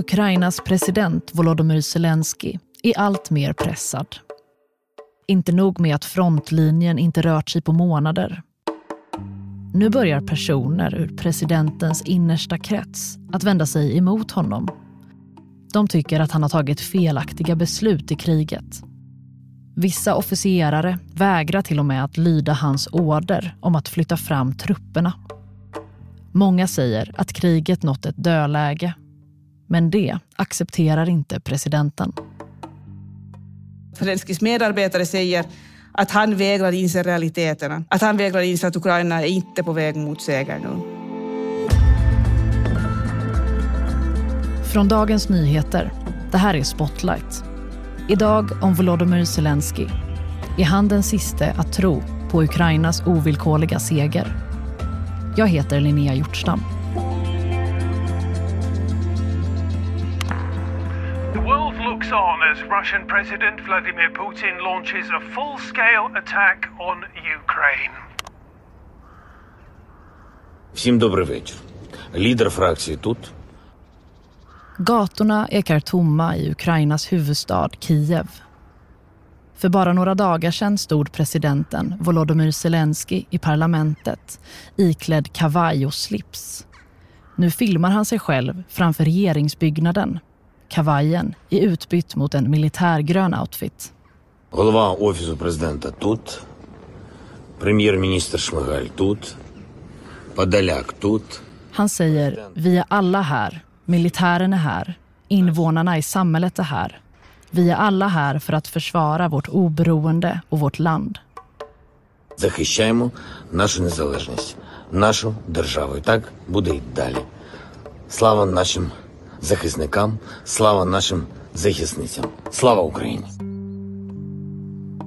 Ukrainas president Volodymyr Zelensky är allt mer pressad. Inte nog med att frontlinjen inte rört sig på månader. Nu börjar personer ur presidentens innersta krets att vända sig emot honom. De tycker att han har tagit felaktiga beslut i kriget. Vissa officerare vägrar till och med att lyda hans order om att flytta fram trupperna. Många säger att kriget nått ett dödläge. Men det accepterar inte presidenten. Zelenskijs medarbetare säger att han vägrar inse realiteterna. Att han vägrar inse att Ukraina är inte på väg mot seger nu. Från Dagens Nyheter. Det här är Spotlight. Idag om Volodymyr Zelensky. Är han den siste att tro på Ukrainas ovillkorliga seger? Jag heter Linnea Hjortstam. as Russian President Vladimir Putin launches a full-scale attack on Ukraine. Всім добрий вечір. Лідер фракції тут. Gatorna ekar tomma i Ukrainas huvudstad Kiev. För bara några dagar sedan stod presidenten Volodymyr Zelensky i parlamentet iklädd kavaj och slips. Nu filmar han sig själv framför regeringsbyggnaden. Kavajen är utbytt mot en militärgrön outfit. Голова Офісу президента тут. Прем'єр-міністр Шмигаль тут. Подоляк тут. Han säger vi är alla här, militären är här, invånarna i samhället är här. Vi är alla här för att försvara vårt oberoende och vårt land. Захищаємо нашу незалежність, нашу державу. І так буде й далі. Слава нашим захисникам, слава нашим захисницям. Слава Україні!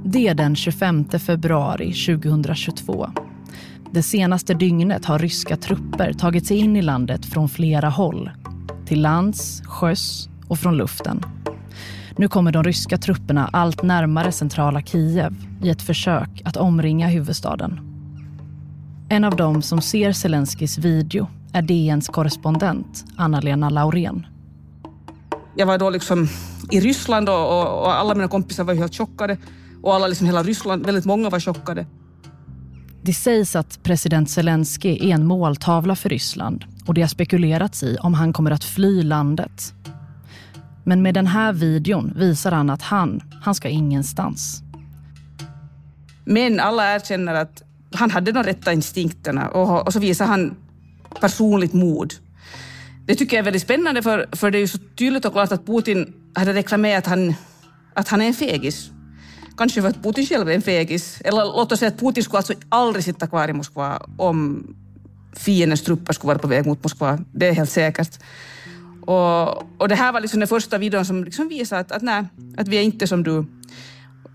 Det är den 25 februari 2022. Det senaste dygnet har ryska trupper tagit sig in i landet från flera håll. Till lands, sjöss och från luften. Nu kommer de ryska trupperna allt närmare centrala Kiev i ett försök att omringa huvudstaden. En av dem som ser Zelenskis video är DNs korrespondent Anna-Lena Laurén. Jag var då liksom i Ryssland och, och, och alla mina kompisar var helt chockade. Och alla, liksom hela Ryssland, väldigt många var chockade. Det sägs att president Zelensky är en måltavla för Ryssland och det har spekulerats i om han kommer att fly landet. Men med den här videon visar han att han, han ska ingenstans. Men alla erkänner att han hade de rätta instinkterna och, och så visar han personligt mod. Det tycker jag är väldigt spännande för, för det är ju så tydligt och klart att Putin hade reklamerat att han, att han är en fegis. Kanske för att Putin själv är en fegis. Eller låt oss säga att Putin skulle alltså aldrig sitta kvar i Moskva om fiendens trupper skulle vara på väg mot Moskva. Det är helt säkert. Och, och det här var liksom den första videon som liksom visade att, att, nej, att vi är inte som du.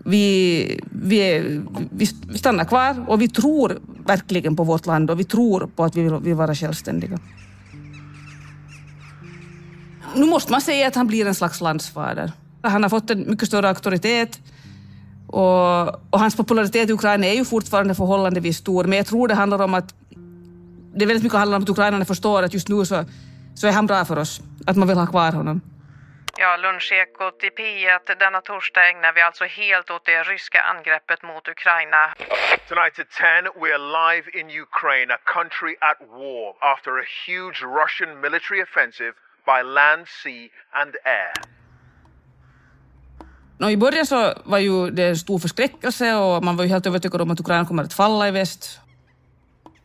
Vi, vi, är, vi stannar kvar och vi tror verkligen på vårt land och vi tror på att vi vill, vill vara självständiga. Nu måste man säga att han blir en slags landsfader. Han har fått en mycket större auktoritet och, och hans popularitet i Ukraina är ju fortfarande förhållandevis stor, men jag tror det handlar om att det är väldigt mycket handlar om att ukrainarna förstår att just nu så, så är han bra för oss, att man vill ha kvar honom. Ja, lunchekot i P1 denna torsdag ägnar vi alltså helt åt det ryska angreppet mot Ukraina. Tonight at 10, we are live in Ukraine, a country at war after a huge Russian military offensive by land, sea and air. No, I början så var ju det en stor förskräckelse och man var ju helt övertygad om att Ukraina kommer att falla i väst.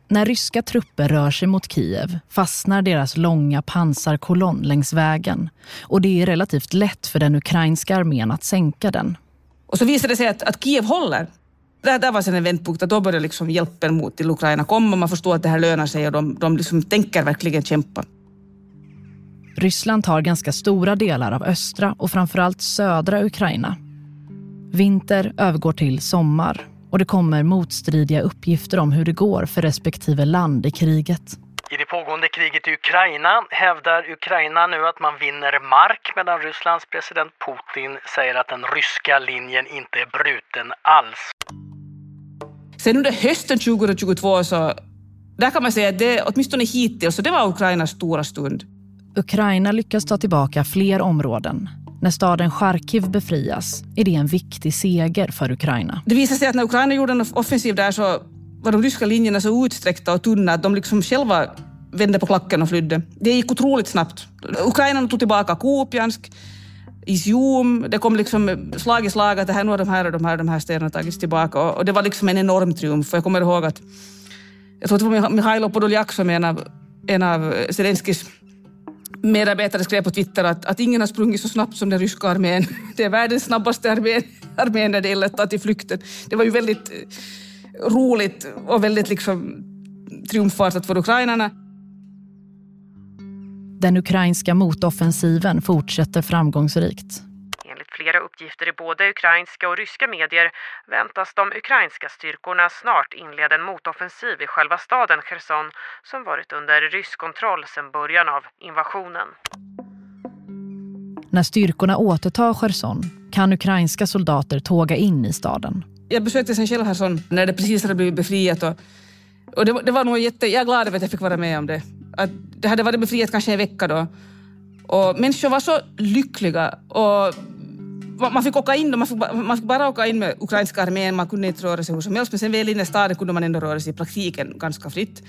När ryska trupper rör sig mot Kiev fastnar deras långa pansarkolonn längs vägen och det är relativt lätt för den ukrainska armén att sänka den. Och så visade det sig att, att Kiev håller. Där, där var sen en vändpunkt, att då började liksom hjälpen mot till Ukraina komma. Man förstår att det här lönar sig och de, de liksom tänker verkligen kämpa. Ryssland tar ganska stora delar av östra och framförallt södra Ukraina. Vinter övergår till sommar och det kommer motstridiga uppgifter om hur det går för respektive land i kriget. I det pågående kriget i Ukraina hävdar Ukraina nu att man vinner mark medan Rysslands president Putin säger att den ryska linjen inte är bruten alls. Sen under hösten 2022 så där kan man säga att det åtminstone hittills, så det var Ukrainas stora stund. Ukraina lyckas ta tillbaka fler områden. När staden Charkiv befrias är det en viktig seger för Ukraina. Det visade sig att när Ukraina gjorde en offensiv där så var de ryska linjerna så utsträckta och tunna att de liksom själva vände på klacken och flydde. Det gick otroligt snabbt. Ukraina tog tillbaka Kupiansk, Izium, det kom liksom slag i slag att det här, nu har de här och de här, de här städerna tagits tillbaka och, och det var liksom en enorm triumf. Jag kommer ihåg att jag tror att det var Mihailo Podoljak som en av, en av Zelenskyjs medarbetare skrev på Twitter att, att ingen har sprungit så snabbt som den ryska armén. Det är världens snabbaste armé, armén när det gäller att ta till flykten. Det var ju väldigt eh, roligt och väldigt liksom triumfartat för ukrainarna. Den ukrainska motoffensiven fortsätter framgångsrikt. Uppgifter i både ukrainska och ryska medier väntas de ukrainska styrkorna snart inleda en motoffensiv i själva staden Cherson som varit under rysk kontroll sedan början av invasionen. När styrkorna återtar Cherson kan ukrainska soldater tåga in i staden. Jag besökte sen själv Cherson när det precis hade blivit befriat och, och det, det, var nog jätte... Jag är glad över att jag fick vara med om det. Att det hade varit befriat kanske en vecka då. Och människor var så lyckliga och man fick åka in, man fick, man fick bara åka in med ukrainska armén, man kunde inte röra sig hur som helst, men sen väl inne i staden kunde man ändå röra sig i praktiken ganska fritt.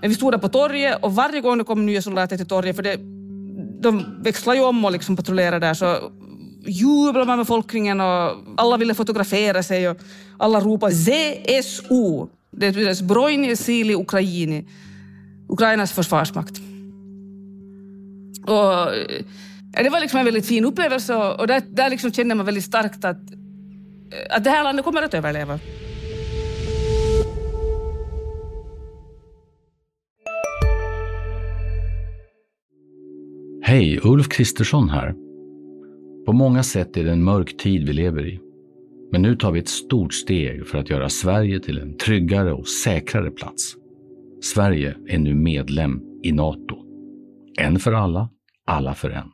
Men vi stod där på torget och varje gång det kom nya soldater till torget, för det, de växlade ju om och liksom patrullerade där, så jublade man med folkringen och alla ville fotografera sig och alla ropade ZSU, det betyder Zbrojni Sili Ukraini, Ukrainas försvarsmakt. Och eh, det var liksom en väldigt fin upplevelse och där, där liksom kände man väldigt starkt att, eh, att det här landet kommer att överleva. Hej, Ulf Kristersson här. På många sätt är det en mörk tid vi lever i. Men nu tar vi ett stort steg för att göra Sverige till en tryggare och säkrare plats. Sverige är nu medlem i Nato. En för alla, alla för en.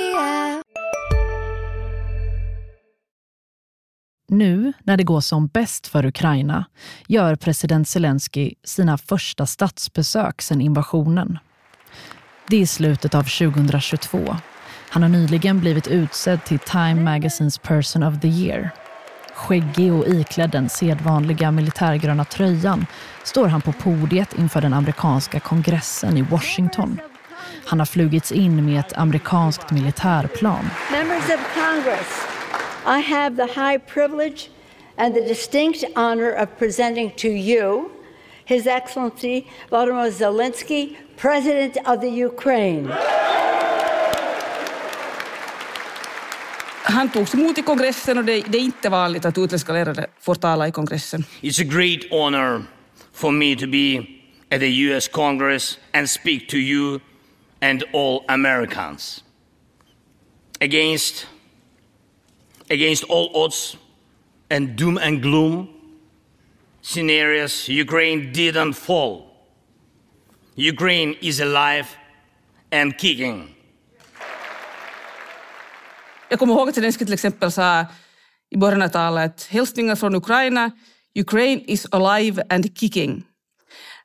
Nu, när det går som bäst för Ukraina, gör president Zelensky sina första statsbesök sedan invasionen. Det är slutet av 2022. Han har nyligen blivit utsedd till Time Magazines Person of the Year. Skäggig och iklädd den sedvanliga militärgröna tröjan står han på podiet inför den amerikanska kongressen i Washington. Han har flugits in med ett amerikanskt militärplan. Members of Congress, I have the high privilege and the distinct honor of presenting to you His Excellency Volodymyr Zelensky, President of the Ukraine. Han togs emot i kongressen och det, det är inte vanligt att utländska ledare får tala i kongressen. It's a great honor for me to be at the US Congress and speak to you and all Americans. Against, against all odds and doom and gloom scenarios, Ukraine didn't fall. Ukraine is alive and kicking. Jag kommer ihåg att Zelenskyj till exempel sa i början av talet hälsningar från Ukraina, Ukraine is alive and kicking.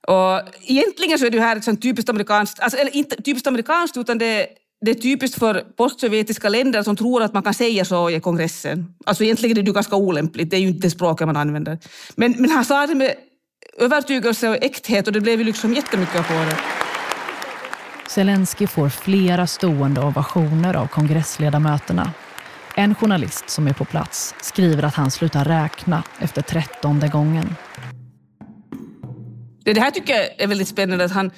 Och egentligen så är det här ett sånt typiskt amerikanskt, alltså, eller inte typiskt amerikanskt utan det, det är typiskt för postsovjetiska länder som tror att man kan säga så i kongressen. Alltså egentligen är det ju ganska olämpligt, det är ju inte det språket man använder. Men, men han sa det med övertygelse och äkthet och det blev ju liksom jättemycket på det. Zelensky får flera stående ovationer av kongressledamöterna. En journalist som är på plats skriver att han slutar räkna efter trettonde gången. Det här tycker jag är väldigt spännande. Att han,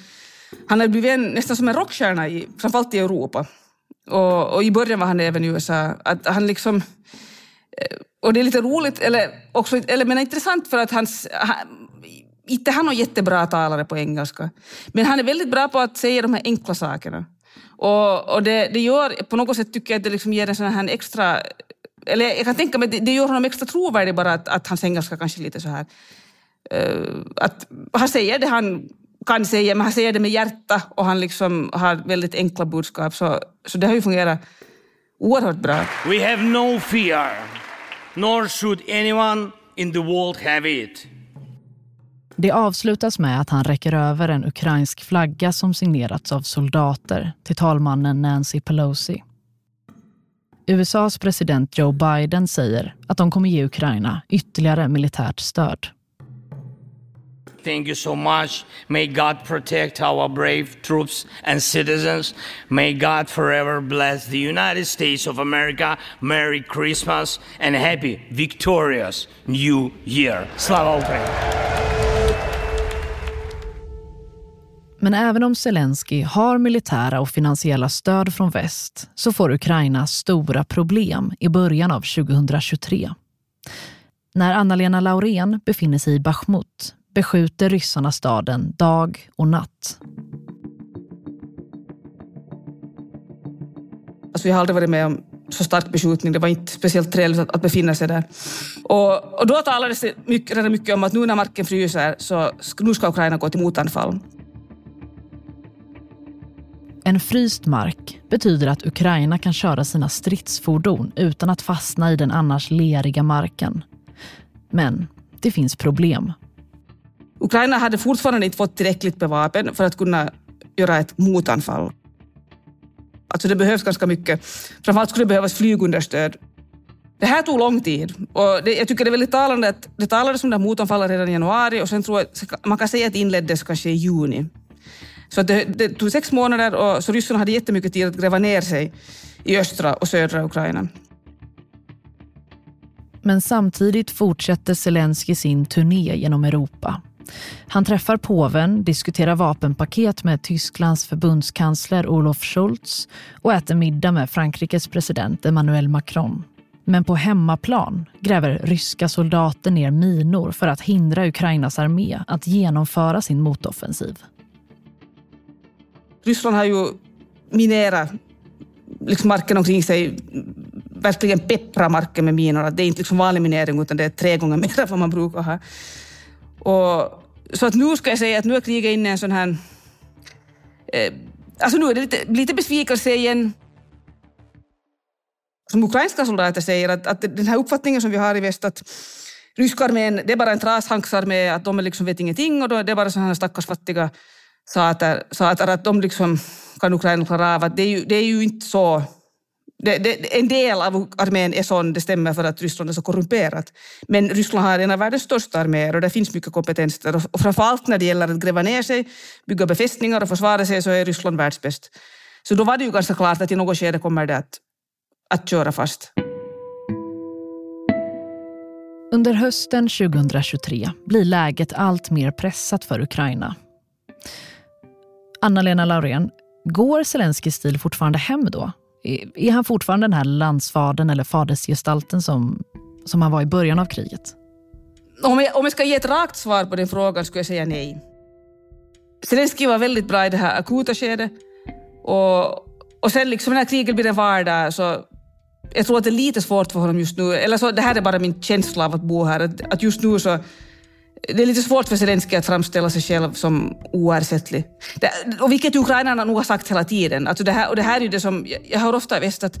han har blivit en, nästan som en rockstjärna, i, framförallt i Europa. Och, och, i början var han även i USA. Att han liksom, eh, och det är lite roligt, eller, också, eller men intressant för att hans, han, inte han är jättebra talare på engelska, men han är väldigt bra på att säga de här enkla sakerna. Och, och det, det gör, på något sätt tycker jag att det liksom ger en sån här extra, eller jag kan tänka mig, det, det gör honom extra trovärdig bara att, att hans engelska kanske är lite så här uh, att han säger det han kan säga, men han säger det med hjärta och han liksom har väldigt enkla budskap. Så, så det har ju fungerat oerhört bra. We have no fear, nor should anyone in the world have it. Det avslutas med att han räcker över en ukrainsk flagga som signerats av soldater till talmannen Nancy Pelosi. USAs president Joe Biden säger att de kommer ge Ukraina ytterligare militärt stöd. Thank you so much. May God protect our brave troops and citizens. May God forever bless the United States of America. Merry Christmas and happy, victorious New Year. Slava Ukraini! Men även om Zelensky har militära och finansiella stöd från väst så får Ukraina stora problem i början av 2023. När Anna-Lena Laurén befinner sig i Bachmut beskjuter ryssarna staden dag och natt. Alltså jag har aldrig varit med om så stark beskjutning. Det var inte speciellt trevligt att, att befinna sig där. Och, och då talades det mycket, redan mycket om att nu när marken fryser så nu ska Ukraina gå till motanfall. En fryst mark betyder att Ukraina kan köra sina stridsfordon utan att fastna i den annars leriga marken. Men det finns problem. Ukraina hade fortfarande inte fått tillräckligt med vapen för att kunna göra ett motanfall. Alltså det behövs ganska mycket. Framförallt skulle det behövas flygunderstöd. Det här tog lång tid och det, jag tycker det är väldigt talande att det talades om det här motanfallet redan i januari och sen tror jag man kan säga att det inleddes kanske i juni. Så det, det, tog sex månader och så ryssarna hade jättemycket tid att gräva ner sig i östra och södra Ukraina. Men samtidigt fortsätter Zelensky sin turné genom Europa. Han träffar påven, diskuterar vapenpaket med Tysklands förbundskansler Olof Scholz och äter middag med Frankrikes president Emmanuel Macron. Men på hemmaplan gräver ryska soldater ner minor för att hindra Ukrainas armé att genomföra sin motoffensiv. Ryssland har ju minerat liksom marken omkring sig, verkligen peppra marken med minor. Det är inte liksom vanlig minering utan det är tre gånger mer än vad man brukar ha. Och, så att nu ska jag säga att nu är kriget inne i en sån här... Eh, alltså nu är det lite, lite besvikelse igen. Som ukrainska soldater säger, att, att den här uppfattningen som vi har i väst att ryska armén, det är bara en trashanksarmé, att de liksom vet ingenting och då, det är bara sådana här stackars fattiga sater, sater att de liksom kan Ukraina klara av. Att det, är ju, det är ju inte så det, det, en del av armén är sån, det stämmer för att Ryssland är så korrumperat. Men Ryssland har en av världens största arméer och det finns mycket kompetens där. Och framförallt när det gäller att gräva ner sig, bygga befästningar och försvara sig så är Ryssland världsbäst. Så då var det ju ganska klart att i något skede kommer det att, att köra fast. Under hösten 2023 blir läget allt mer pressat för Ukraina. Anna-Lena Laurén, går Zelenskyjs stil fortfarande hem då? Är han fortfarande den här landsfadern eller fadersgestalten som, som han var i början av kriget? Om jag, om jag ska ge ett rakt svar på den frågan skulle jag säga nej. Zelenskyj var väldigt bra i det här akuta skedet. Och, och sen liksom när kriget blir en vardag så jag tror att det är lite svårt för honom just nu. Eller så, det här är bara min känsla av att bo här. Att, att just nu så det är lite svårt för Zelenskyj att framställa sig själv som oersättlig. Det, och vilket ukrainarna nog har sagt hela tiden. Alltså det här, och det här är ju det som, jag hör ofta i väst att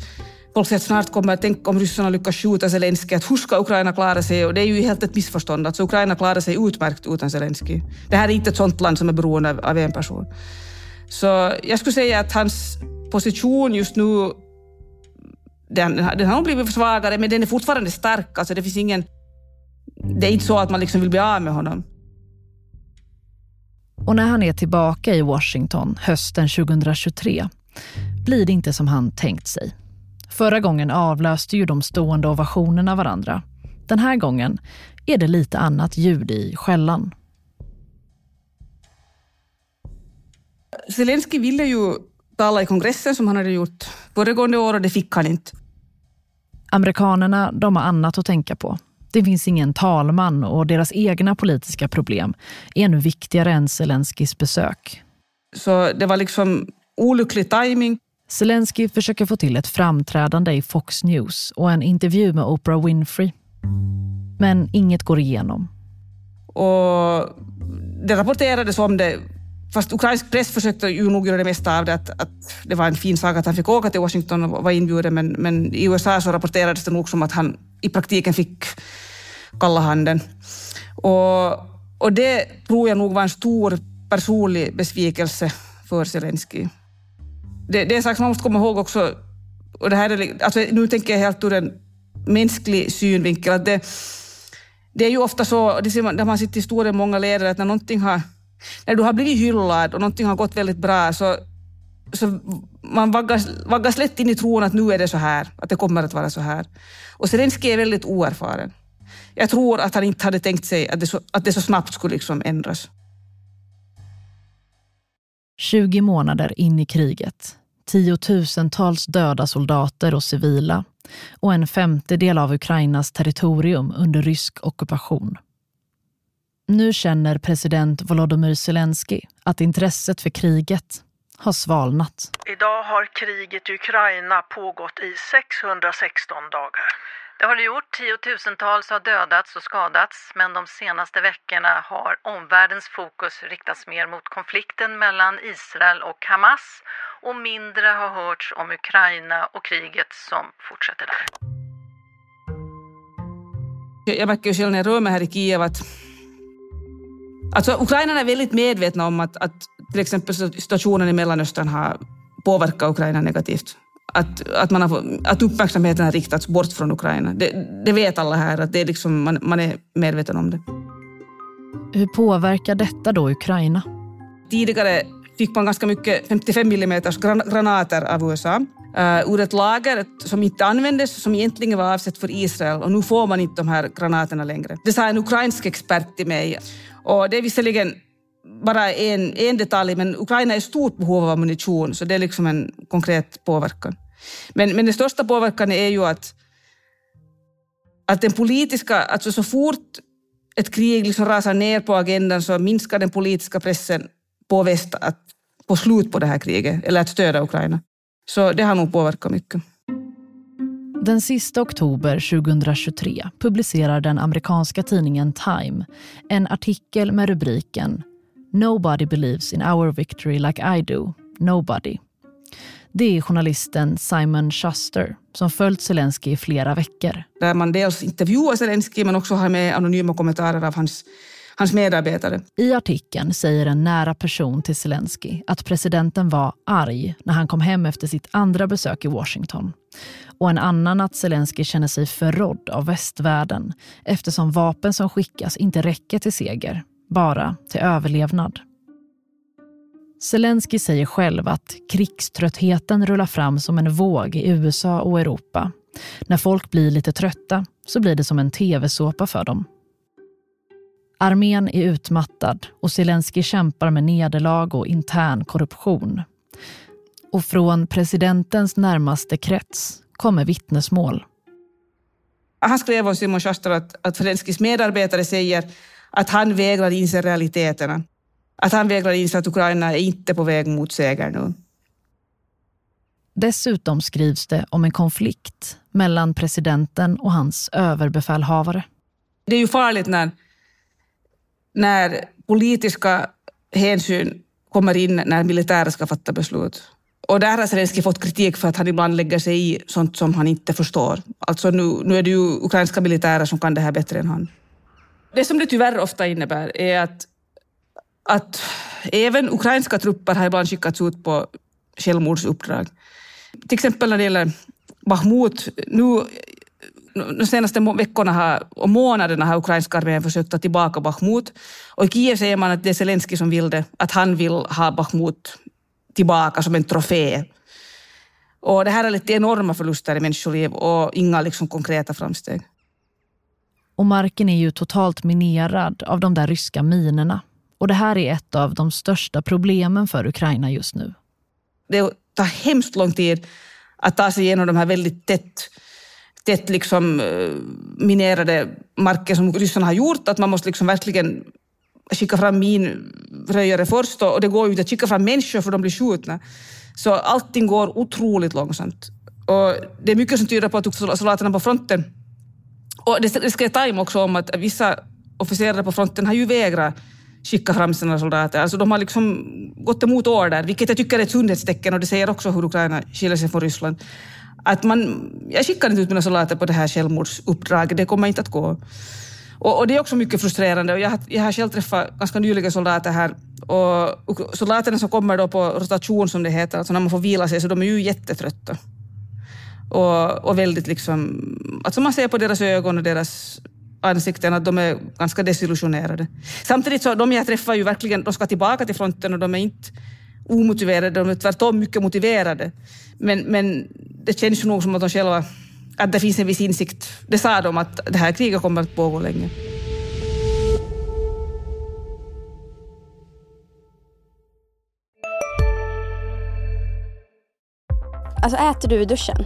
folk säger att snart kommer, tänk om ryssarna lyckas skjuta Zelenskyj, att hur ska Ukraina klara sig? Och det är ju helt ett missförstånd. Alltså Ukraina klarar sig utmärkt utan Zelenskyj. Det här är inte ett sånt land som är beroende av, av en person. Så jag skulle säga att hans position just nu, den, den har nog blivit försvagare, men den är fortfarande stark. Alltså det finns ingen det är inte så att man liksom vill bli av med honom. Och när han är tillbaka i Washington hösten 2023 blir det inte som han tänkt sig. Förra gången avlöste ju de stående ovationerna varandra. Den här gången är det lite annat ljud i skällan. Zelensky ville ju tala i kongressen som han hade gjort föregående år och det fick han inte. Amerikanerna de har annat att tänka på. Det finns ingen talman och deras egna politiska problem är ännu viktigare än Zelenskis besök. Så det var liksom olycklig timing. Zelensky försöker få till ett framträdande i Fox News och en intervju med Oprah Winfrey. Men inget går igenom. och det rapporterades om det Fast ukrainsk press försökte ju nog göra det mesta av det, att, att det var en fin sak att han fick åka till Washington och var inbjuden, men, men i USA så rapporterades det nog som att han i praktiken fick kalla handen. Och, och det tror jag nog var en stor personlig besvikelse för Zelensky. Det, det är en sak som man måste komma ihåg också, och det här är, alltså nu tänker jag helt ur en mänsklig synvinkel, att det, det är ju ofta så, det ser man, där man sitter i historien många ledare, att när någonting har när du har blivit hyllad och någonting har gått väldigt bra så, så man vaggas, vaggas lätt in i tron att nu är det så här, att det kommer att vara så här. Och Zelenskyj är väldigt oerfaren. Jag tror att han inte hade tänkt sig att det så, att det så snabbt skulle liksom ändras. 20 månader in i kriget, tiotusentals döda soldater och civila och en femtedel av Ukrainas territorium under rysk ockupation. Nu känner president Volodymyr Zelensky att intresset för kriget har svalnat. Idag har kriget i Ukraina pågått i 616 dagar. Det har det gjort. Tiotusentals har dödats och skadats men de senaste veckorna har omvärldens fokus riktats mer mot konflikten mellan Israel och Hamas och mindre har hörts om Ukraina och kriget som fortsätter där. Jag märker ju själv när jag rör mig här i Kiev att Alltså, ukrainarna är väldigt medvetna om att, att till exempel situationen i Mellanöstern har påverkat Ukraina negativt. Att, att, man har, att uppmärksamheten har riktats bort från Ukraina. Det, det vet alla här, att det är liksom, man, man är medveten om det. Hur påverkar detta då Ukraina? Tidigare fick man ganska mycket 55 mm granater av USA uh, ur ett lager som inte användes, som egentligen var avsett för Israel. Och nu får man inte de här granaterna längre. Det sa en ukrainsk expert till mig. Och det är visserligen bara en, en detalj, men Ukraina är i stort behov av ammunition, så det är liksom en konkret påverkan. Men, men den största påverkan är ju att, att den politiska, alltså så fort ett krig liksom rasar ner på agendan så minskar den politiska pressen på väst att få slut på det här kriget, eller att stödja Ukraina. Så det har nog påverkat mycket. Den sista oktober 2023 publicerar den amerikanska tidningen Time en artikel med rubriken “Nobody believes in our victory like I do. Nobody”. Det är journalisten Simon Schuster som följt Zelensky i flera veckor. Där man dels intervjuar Zelensky men också har med anonyma kommentarer av hans hans medarbetare. I artikeln säger en nära person till Zelensky att presidenten var arg när han kom hem efter sitt andra besök i Washington. Och en annan att Zelensky känner sig förrådd av västvärlden eftersom vapen som skickas inte räcker till seger, bara till överlevnad. Zelensky säger själv att krigströttheten rullar fram som en våg i USA och Europa. När folk blir lite trötta så blir det som en tv-såpa för dem. Armén är utmattad och Zelensky kämpar med nederlag och intern korruption. Och från presidentens närmaste krets kommer vittnesmål. Han skrev om Simon Schuster att, att Zelenskys medarbetare säger att han vägrar inse realiteterna. Att han vägrar inse att Ukraina är inte på väg mot seger nu. Dessutom skrivs det om en konflikt mellan presidenten och hans överbefälhavare. Det är ju farligt när när politiska hänsyn kommer in när militärer ska fatta beslut. Och där har Zelenskyj fått kritik för att han ibland lägger sig i sånt som han inte förstår. Alltså nu, nu är det ju ukrainska militärer som kan det här bättre än han. Det som det tyvärr ofta innebär är att, att även ukrainska trupper har ibland skickats ut på självmordsuppdrag. Till exempel när det gäller Bahmut. Nu de senaste veckorna har, och månaderna har ukrainska armén försökt ta tillbaka Bachmut. Och i Kiev säger man att det är Zelensky som vill det, att han vill ha Bachmut tillbaka som en trofé. Och det här har lett till enorma förluster i människoliv och inga liksom konkreta framsteg. Och marken är ju totalt minerad av de där ryska minerna. Och det här är ett av de största problemen för Ukraina just nu. Det tar hemskt lång tid att ta sig igenom de här väldigt tätt tätt liksom eh, minerade marker som ryssarna har gjort, att man måste liksom verkligen skicka fram minröjare först och det går ju inte att skicka fram människor för de blir skjutna. Så allting går otroligt långsamt. Och det är mycket som tyder på att soldaterna på fronten och det, skrev Time också om att vissa officerare på fronten har ju vägrat skicka fram sina soldater. Alltså de har liksom gått emot order, vilket jag tycker är ett sundhetstecken och det säger också hur Ukraina skiljer sig från Ryssland. Att man, jag skickar inte ut mina soldater på det här självmordsuppdraget, det kommer inte att gå. Och, och det är också mycket frustrerande. Och jag, har, jag har själv träffat ganska nyligen soldater här och soldaterna som kommer då på rotation som det heter, alltså när man får vila sig, så de är ju jättetrötta. Och, och väldigt liksom, alltså man ser på deras ögon och deras ansikten att de är ganska desillusionerade. Samtidigt så de jag träffar ju verkligen, de ska tillbaka till fronten och de är inte omotiverade, de är tvärtom mycket motiverade. Men, men det känns ju nog som att de själva, att det finns en viss insikt. Det sa de att det här kriget kommer att pågå länge. Alltså äter du i duschen?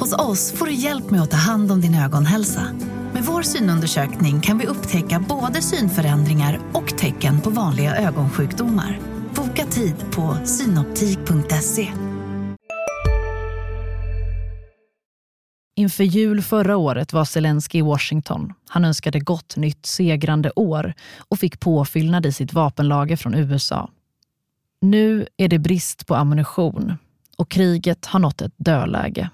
Hos oss får du hjälp med att ta hand om din ögonhälsa. Med vår synundersökning kan vi upptäcka både synförändringar och tecken på vanliga ögonsjukdomar. Boka tid på synoptik.se. Inför jul förra året var Zelensky i Washington. Han önskade gott nytt segrande år och fick påfyllnad i sitt vapenlager från USA. Nu är det brist på ammunition och kriget har nått ett dödläge.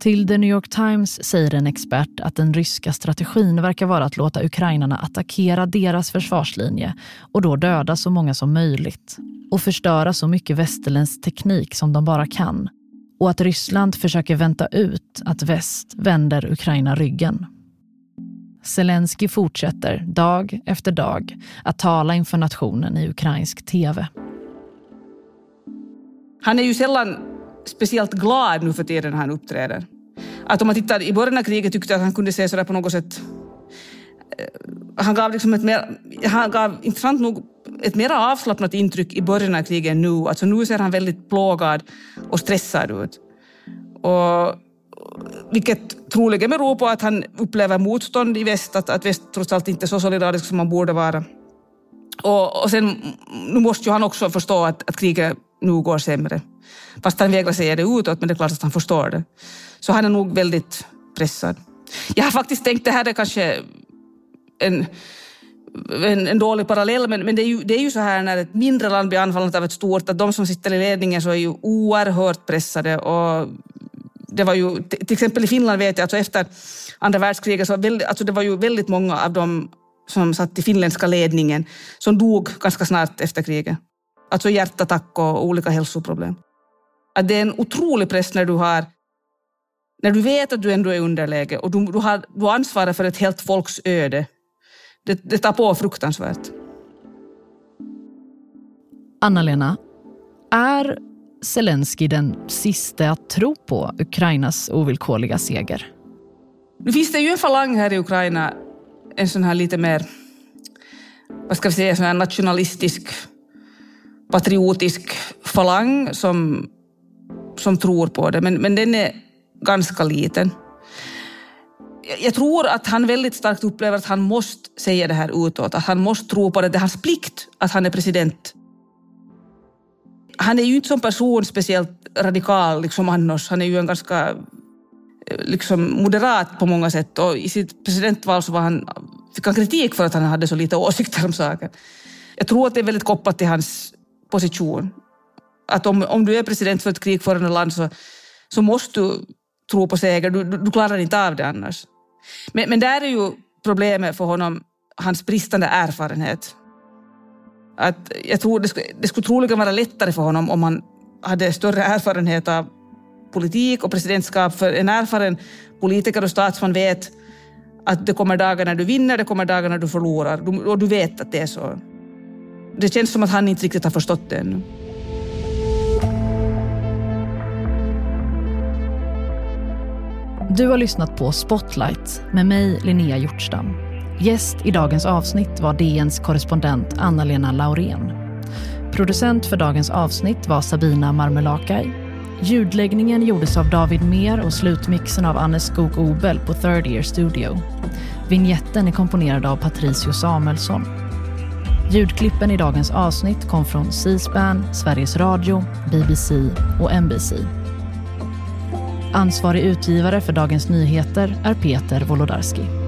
Till The New York Times säger en expert att den ryska strategin verkar vara att låta ukrainarna attackera deras försvarslinje och då döda så många som möjligt och förstöra så mycket västerländsk teknik som de bara kan och att Ryssland försöker vänta ut att väst vänder Ukraina ryggen. Zelensky fortsätter dag efter dag att tala inför nationen i ukrainsk tv. Han är ju sällan speciellt glad nu för tiden när han uppträder. Att om man tittar, i början av kriget tyckte jag att han kunde se sådär på något sätt... Eh, han gav liksom ett mer, han gav intressant nog ett mer avslappnat intryck i början av kriget än nu. Alltså nu ser han väldigt plågad och stressad ut. Och, vilket troligen beror på att han upplever motstånd i väst, att, att väst trots allt inte är så solidarisk som man borde vara. Och, och sen, nu måste ju han också förstå att, att kriget nu går sämre. Fast han vägrar säga det utåt, men det är klart att han förstår det. Så han är nog väldigt pressad. Jag har faktiskt tänkt, det här är kanske en, en, en dålig parallell, men, men det, är ju, det är ju så här när ett mindre land blir anfallet av ett stort, att de som sitter i ledningen så är ju oerhört pressade. Och det var ju, till exempel i Finland vet jag, alltså efter andra världskriget, så väldigt, alltså det var ju väldigt många av dem som satt i finländska ledningen som dog ganska snart efter kriget. Alltså hjärtattack och olika hälsoproblem. Att det är en otrolig press när du har när du vet att du ändå är underläge och du, du, har, du ansvarar för ett helt folks öde. Det, det tar på fruktansvärt. Anna-Lena, är Zelensky den sista att tro på Ukrainas ovillkorliga seger? Nu finns det ju en falang här i Ukraina, en sån här lite mer, vad ska vi säga, sån nationalistisk, patriotisk falang som, som tror på det, men, men den är ganska liten. Jag tror att han väldigt starkt upplever att han måste säga det här utåt, att han måste tro på det. Det är hans plikt att han är president. Han är ju inte som person speciellt radikal liksom annars. Han är ju en ganska eh, liksom moderat på många sätt och i sitt presidentval så var han, fick han kritik för att han hade så lite åsikter om saker. Jag tror att det är väldigt kopplat till hans position. Att om, om du är president för ett krigförande land så, så måste du tro på seger. Du, du, du klarar inte av det annars. Men, men där är ju problemet för honom hans bristande erfarenhet. Att jag tror det skulle, det skulle troligen vara lättare för honom om han hade större erfarenhet av politik och presidentskap. För en erfaren politiker och statsman vet att det kommer dagar när du vinner, det kommer dagar när du förlorar. och du vet att det är så. Det känns som att han inte riktigt har förstått det ännu. Du har lyssnat på Spotlight med mig, Linnea Hjortstam. Gäst i dagens avsnitt var DNs korrespondent Anna-Lena Laurén. Producent för dagens avsnitt var Sabina Marmelakai. Ljudläggningen gjordes av David Mer och slutmixen av Anne Skog Obel på Third Year Studio. Vignetten är komponerad av Patricio Samuelsson. Ljudklippen i dagens avsnitt kom från C-SPAN, Sveriges Radio, BBC och NBC. Ansvarig utgivare för Dagens Nyheter är Peter Wolodarski.